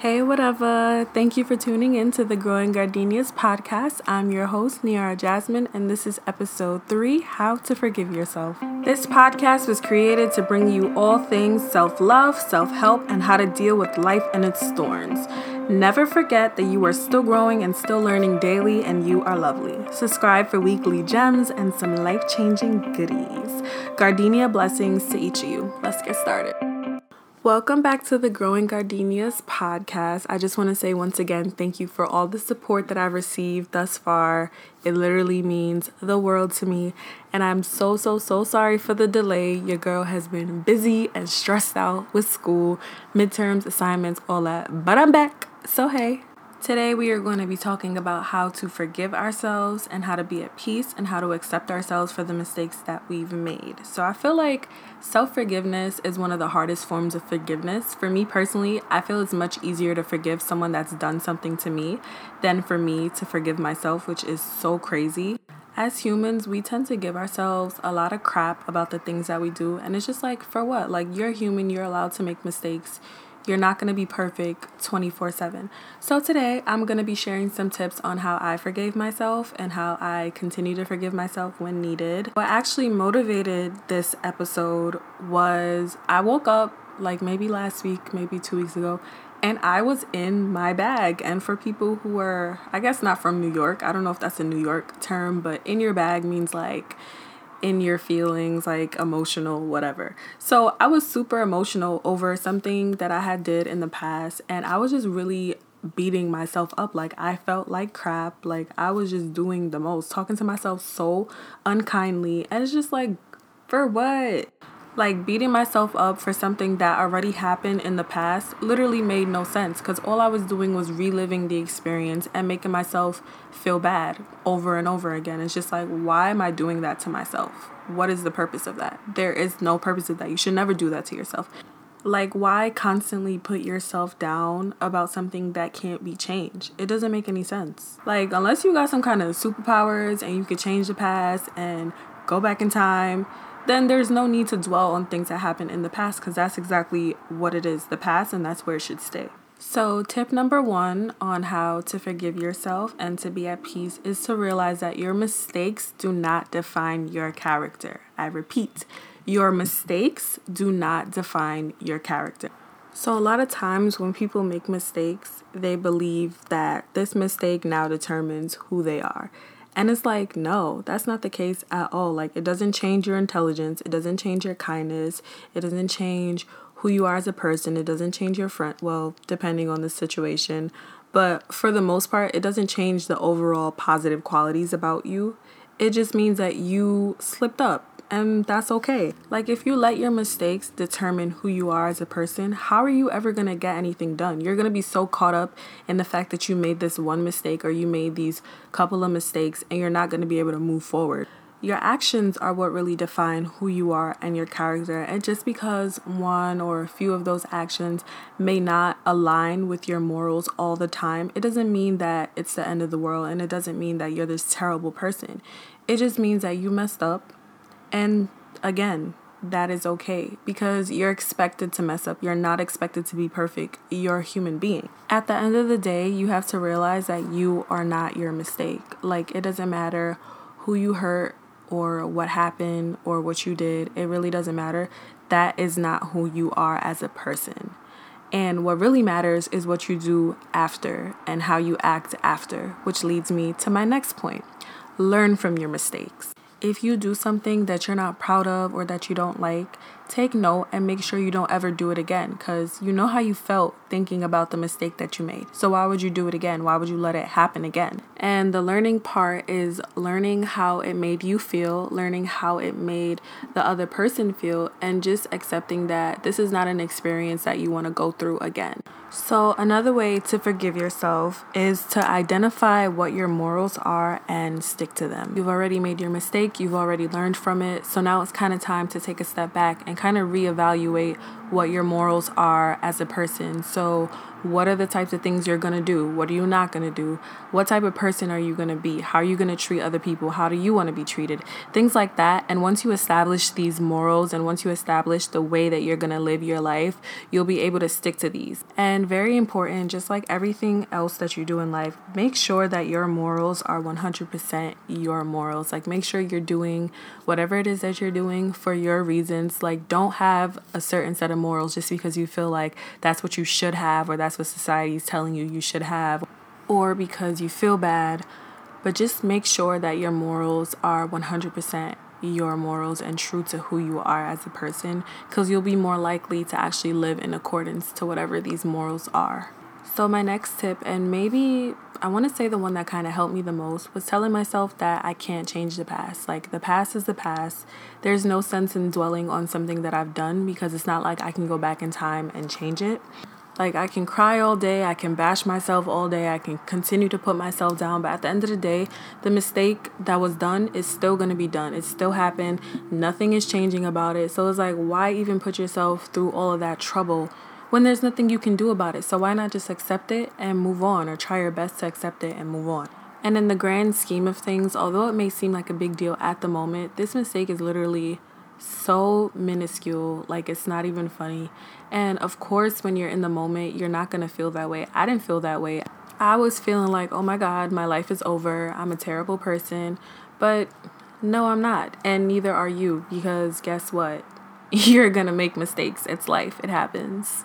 Hey, whatever. Thank you for tuning in to the Growing Gardenias podcast. I'm your host, Niara Jasmine, and this is episode three How to Forgive Yourself. This podcast was created to bring you all things self love, self help, and how to deal with life and its storms. Never forget that you are still growing and still learning daily, and you are lovely. Subscribe for weekly gems and some life changing goodies. Gardenia blessings to each of you. Let's get started. Welcome back to the Growing Gardenias podcast. I just want to say once again, thank you for all the support that I've received thus far. It literally means the world to me. And I'm so, so, so sorry for the delay. Your girl has been busy and stressed out with school, midterms, assignments, all that. But I'm back. So, hey. Today, we are going to be talking about how to forgive ourselves and how to be at peace and how to accept ourselves for the mistakes that we've made. So, I feel like self forgiveness is one of the hardest forms of forgiveness. For me personally, I feel it's much easier to forgive someone that's done something to me than for me to forgive myself, which is so crazy. As humans, we tend to give ourselves a lot of crap about the things that we do, and it's just like, for what? Like, you're human, you're allowed to make mistakes you're not going to be perfect 24 7. So, today I'm going to be sharing some tips on how I forgave myself and how I continue to forgive myself when needed. What actually motivated this episode was I woke up like maybe last week, maybe two weeks ago, and I was in my bag. And for people who are, I guess, not from New York, I don't know if that's a New York term, but in your bag means like in your feelings, like emotional, whatever. So I was super emotional over something that I had did in the past, and I was just really beating myself up. Like I felt like crap. Like I was just doing the most talking to myself so unkindly and it's just like for what like beating myself up for something that already happened in the past literally made no sense because all I was doing was reliving the experience and making myself feel bad over and over again. It's just like, why am I doing that to myself? What is the purpose of that? There is no purpose of that. You should never do that to yourself. Like, why constantly put yourself down about something that can't be changed? It doesn't make any sense. Like, unless you got some kind of superpowers and you could change the past and go back in time then there's no need to dwell on things that happened in the past because that's exactly what it is the past and that's where it should stay. So, tip number one on how to forgive yourself and to be at peace is to realize that your mistakes do not define your character. I repeat, your mistakes do not define your character. So, a lot of times when people make mistakes, they believe that this mistake now determines who they are. And it's like, no, that's not the case at all. Like, it doesn't change your intelligence, it doesn't change your kindness, it doesn't change who you are as a person, it doesn't change your friend, well, depending on the situation. But for the most part, it doesn't change the overall positive qualities about you. It just means that you slipped up and that's okay. Like, if you let your mistakes determine who you are as a person, how are you ever gonna get anything done? You're gonna be so caught up in the fact that you made this one mistake or you made these couple of mistakes and you're not gonna be able to move forward. Your actions are what really define who you are and your character. And just because one or a few of those actions may not align with your morals all the time, it doesn't mean that it's the end of the world and it doesn't mean that you're this terrible person. It just means that you messed up and again, that is okay because you're expected to mess up. You're not expected to be perfect. You're a human being. At the end of the day, you have to realize that you are not your mistake. Like, it doesn't matter who you hurt or what happened or what you did, it really doesn't matter. That is not who you are as a person. And what really matters is what you do after and how you act after, which leads me to my next point learn from your mistakes if you do something that you're not proud of or that you don't like, take note and make sure you don't ever do it again because you know how you felt thinking about the mistake that you made. So, why would you do it again? Why would you let it happen again? And the learning part is learning how it made you feel, learning how it made the other person feel, and just accepting that this is not an experience that you want to go through again. So, another way to forgive yourself is to identify what your morals are and stick to them. You've already made your mistake, you've already learned from it. So, now it's kind of time to take a step back and kind of reevaluate what your morals are as a person. So, what are the types of things you're going to do? What are you not going to do? What type of person are you going to be? How are you going to treat other people? How do you want to be treated? Things like that. And once you establish these morals and once you establish the way that you're going to live your life, you'll be able to stick to these. And very important, just like everything else that you do in life, make sure that your morals are 100% your morals. Like, make sure you're doing whatever it is that you're doing for your reasons. Like, don't have a certain set of morals just because you feel like that's what you should have or that's what society is telling you you should have, or because you feel bad. But just make sure that your morals are 100% your morals and true to who you are as a person, because you'll be more likely to actually live in accordance to whatever these morals are. So, my next tip, and maybe I want to say the one that kind of helped me the most, was telling myself that I can't change the past. Like, the past is the past. There's no sense in dwelling on something that I've done because it's not like I can go back in time and change it. Like, I can cry all day, I can bash myself all day, I can continue to put myself down, but at the end of the day, the mistake that was done is still gonna be done. It still happened, nothing is changing about it. So it's like, why even put yourself through all of that trouble when there's nothing you can do about it? So why not just accept it and move on, or try your best to accept it and move on? And in the grand scheme of things, although it may seem like a big deal at the moment, this mistake is literally so minuscule, like it's not even funny. And of course, when you're in the moment, you're not gonna feel that way. I didn't feel that way. I was feeling like, oh my God, my life is over. I'm a terrible person. But no, I'm not. And neither are you, because guess what? You're gonna make mistakes. It's life, it happens.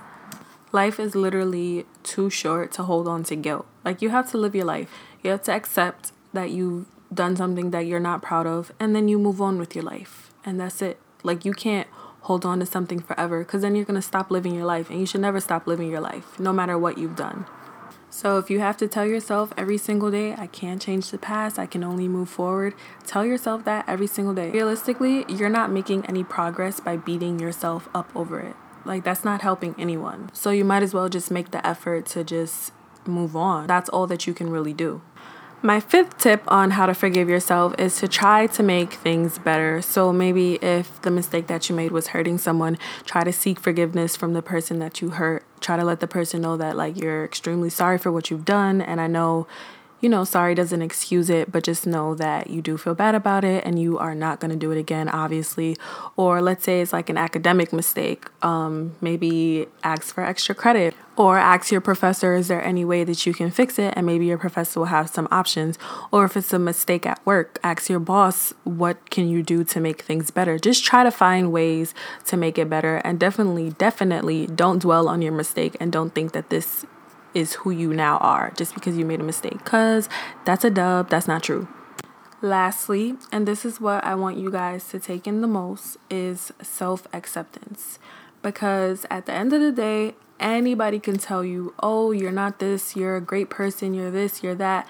Life is literally too short to hold on to guilt. Like, you have to live your life, you have to accept that you've done something that you're not proud of, and then you move on with your life. And that's it. Like you can't hold on to something forever because then you're going to stop living your life and you should never stop living your life no matter what you've done. So if you have to tell yourself every single day, I can't change the past, I can only move forward, tell yourself that every single day. Realistically, you're not making any progress by beating yourself up over it. Like that's not helping anyone. So you might as well just make the effort to just move on. That's all that you can really do. My fifth tip on how to forgive yourself is to try to make things better. So maybe if the mistake that you made was hurting someone, try to seek forgiveness from the person that you hurt. Try to let the person know that like you're extremely sorry for what you've done and I know you know, sorry doesn't excuse it, but just know that you do feel bad about it and you are not going to do it again, obviously. Or let's say it's like an academic mistake. Um, maybe ask for extra credit or ask your professor, is there any way that you can fix it? And maybe your professor will have some options. Or if it's a mistake at work, ask your boss, what can you do to make things better? Just try to find ways to make it better. And definitely, definitely don't dwell on your mistake and don't think that this is who you now are just because you made a mistake. Because that's a dub, that's not true. Lastly, and this is what I want you guys to take in the most, is self acceptance. Because at the end of the day, anybody can tell you, oh, you're not this, you're a great person, you're this, you're that.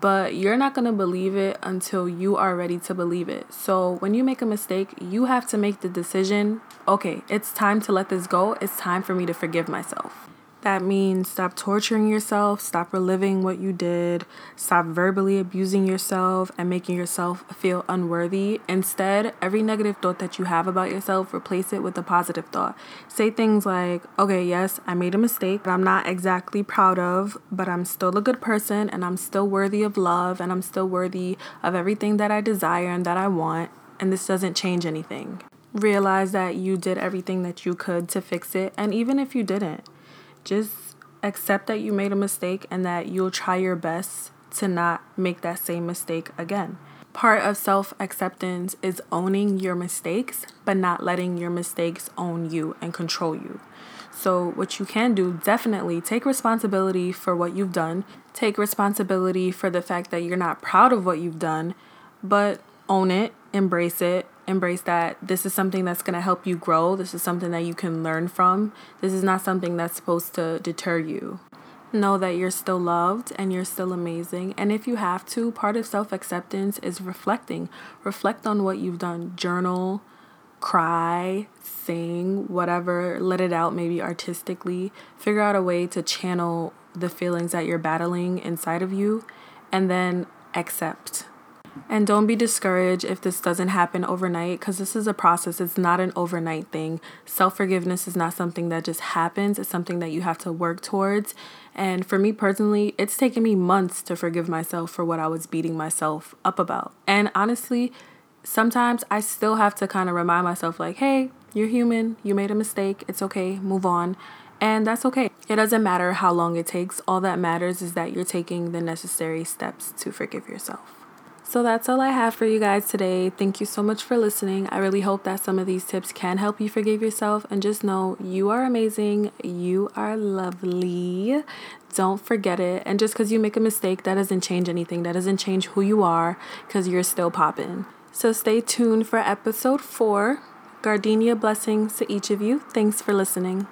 But you're not going to believe it until you are ready to believe it. So when you make a mistake, you have to make the decision okay, it's time to let this go. It's time for me to forgive myself. That means stop torturing yourself, stop reliving what you did, stop verbally abusing yourself and making yourself feel unworthy. Instead, every negative thought that you have about yourself, replace it with a positive thought. Say things like, okay, yes, I made a mistake that I'm not exactly proud of, but I'm still a good person and I'm still worthy of love and I'm still worthy of everything that I desire and that I want. And this doesn't change anything. Realize that you did everything that you could to fix it. And even if you didn't, just accept that you made a mistake and that you'll try your best to not make that same mistake again. Part of self acceptance is owning your mistakes, but not letting your mistakes own you and control you. So, what you can do, definitely take responsibility for what you've done. Take responsibility for the fact that you're not proud of what you've done, but own it, embrace it, embrace that this is something that's going to help you grow. This is something that you can learn from. This is not something that's supposed to deter you. Know that you're still loved and you're still amazing. And if you have to, part of self acceptance is reflecting. Reflect on what you've done. Journal, cry, sing, whatever. Let it out, maybe artistically. Figure out a way to channel the feelings that you're battling inside of you and then accept And don't be discouraged if this doesn't happen overnight because this is a process. It's not an overnight thing. Self forgiveness is not something that just happens, it's something that you have to work towards. And for me personally, it's taken me months to forgive myself for what I was beating myself up about. And honestly, sometimes I still have to kind of remind myself, like, hey, you're human, you made a mistake, it's okay, move on. And that's okay. It doesn't matter how long it takes. All that matters is that you're taking the necessary steps to forgive yourself. So that's all I have for you guys today. Thank you so much for listening. I really hope that some of these tips can help you forgive yourself and just know you are amazing. You are lovely. Don't forget it. And just because you make a mistake, that doesn't change anything. That doesn't change who you are because you're still popping. So stay tuned for episode four. Gardenia blessings to each of you. Thanks for listening.